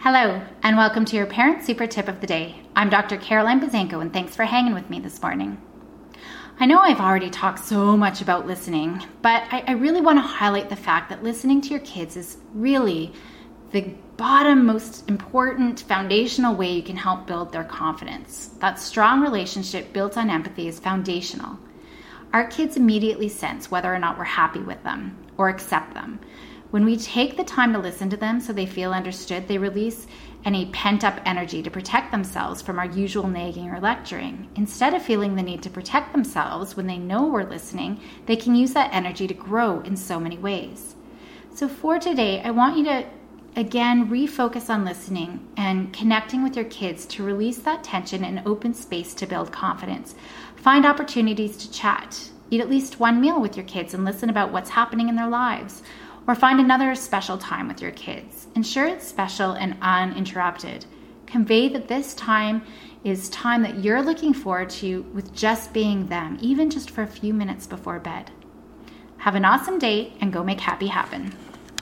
Hello, and welcome to your Parent Super Tip of the Day. I'm Dr. Caroline Buzanko, and thanks for hanging with me this morning. I know I've already talked so much about listening, but I, I really want to highlight the fact that listening to your kids is really the bottom most important foundational way you can help build their confidence. That strong relationship built on empathy is foundational. Our kids immediately sense whether or not we're happy with them or accept them. When we take the time to listen to them so they feel understood, they release any pent up energy to protect themselves from our usual nagging or lecturing. Instead of feeling the need to protect themselves when they know we're listening, they can use that energy to grow in so many ways. So, for today, I want you to again refocus on listening and connecting with your kids to release that tension and open space to build confidence. Find opportunities to chat. Eat at least one meal with your kids and listen about what's happening in their lives or find another special time with your kids. Ensure it's special and uninterrupted. Convey that this time is time that you're looking forward to with just being them, even just for a few minutes before bed. Have an awesome day and go make happy happen.